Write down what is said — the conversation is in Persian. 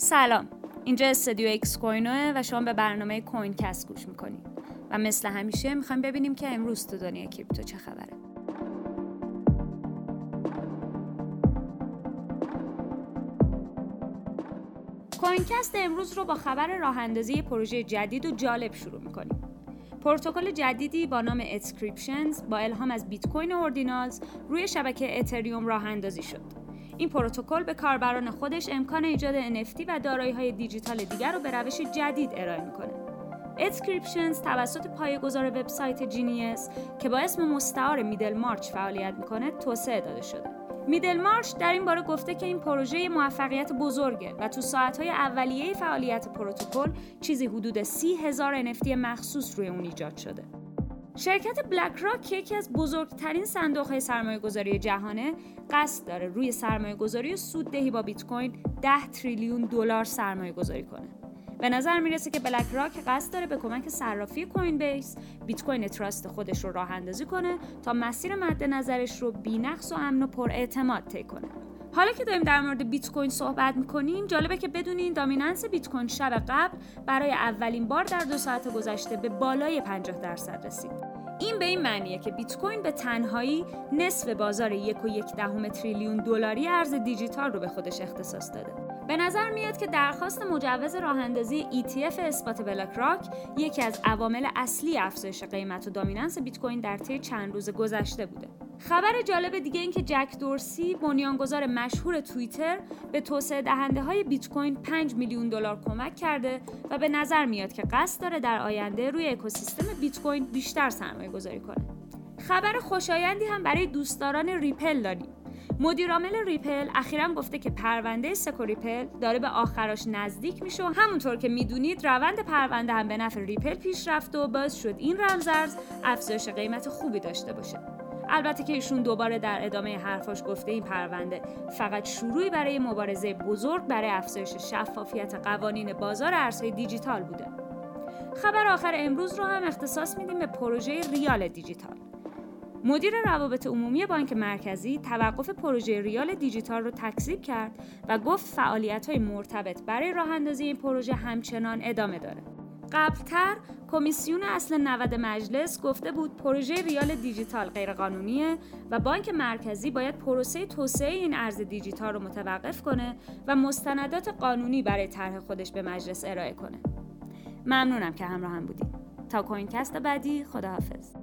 سلام. اینجا استودیو اکس کوینه و شما به برنامه کوین کست گوش می‌کنید. و مثل همیشه می‌خوایم ببینیم که امروز تو دنیا کریپتو چه خبره. کوینکست امروز رو با خبر راه اندازی پروژه جدید و جالب شروع می‌کنیم. پروتکل جدیدی با نام Ethscriptions با الهام از بیت کوین Ordinals روی شبکه اتریوم راه اندازی شد. این پروتکل به کاربران خودش امکان ایجاد NFT و های دیجیتال دیگر رو به روش جدید ارائه می‌کنه. Ethscriptions توسط پایه‌گذار وبسایت Genius که با اسم مستعار Middlemarch فعالیت می‌کنه توسعه داده شده. Middlemarch در این باره گفته که این پروژه موفقیت بزرگه و تو ساعتهای اولیه فعالیت پروتکل چیزی حدود سی هزار NFT مخصوص روی اون ایجاد شده. شرکت بلک راک که یکی از بزرگترین صندوق های سرمایه گذاری جهانه. قصد داره روی سرمایه گذاری سوددهی با بیت کوین 10 تریلیون دلار سرمایه گذاری کنه. به نظر می‌رسه که بلک راک قصد داره به کمک صرافی کوین بیس بیت کوین Trust خودش رو راه اندازی کنه تا مسیر مد نظرش رو بینقص و امن و پر اعتماد طی کنه. حالا که داریم در مورد بیت کوین صحبت می‌کنیم جالبه که بدونین dominance بیت کوین شب قبل برای اولین بار در دو سال گذشته به بالای 50 درصد رسید. این به این معنیه که بیت کوین به تنهایی نصف بازار یک و یک دهم تریلیون دلاری ارز دیجیتال رو به خودش اختصاص داده. به نظر میاد که درخواست مجوز راه اندازی ETF اثبات بلاک راک یکی از عوامل اصلی افزایش قیمت و دامیننس بیت کوین در طی چند روز گذشته بوده. خبر جالب دیگه این که جک دورسی بنیانگذار مشهور توییتر به توسعه دهنده های بیت کوین 5 میلیون دلار کمک کرده و به نظر میاد که قصد داره در آینده روی اکوسیستم بیت کوین بیشتر سرمایه گذاری کنه. خبر خوشایندی هم برای دوستداران ریپل داریم. مدیرعامل ریپل اخیرا گفته که پرونده SEC و ریپل داره به آخراش نزدیک میشه و همونطور که می‌دونید روند پرونده هم به نفع ریپل پیش رفت و باعث شد این رمزارز افزایش قیمت خوبی داشته باشه. البته که ایشون دوباره در ادامه حرفاش گفته این پرونده فقط شروعی برای مبارزه بزرگ برای افزایش شفافیت قوانین بازار ارزهای دیجیتال بوده. خبر آخر امروز رو هم اختصاص میدیم به پروژه ریال دیجیتال. مدیر روابط عمومی بانک مرکزی توقف پروژه ریال دیجیتال رو تکذیب کرد و گفت فعالیت های مرتبط برای راه اندازی این پروژه همچنان ادامه داره. قبلتر کمیسیون اصل 90 مجلس گفته بود پروژه ریال دیجیتال غیرقانونیه و بانک مرکزی باید پروسه توسعه این ارز دیجیتال رو متوقف کنه و مستندات قانونی برای طرح خودش به مجلس ارائه کنه. ممنونم که همراه هم بودید. تا کوینکست بعدی خداحافظ.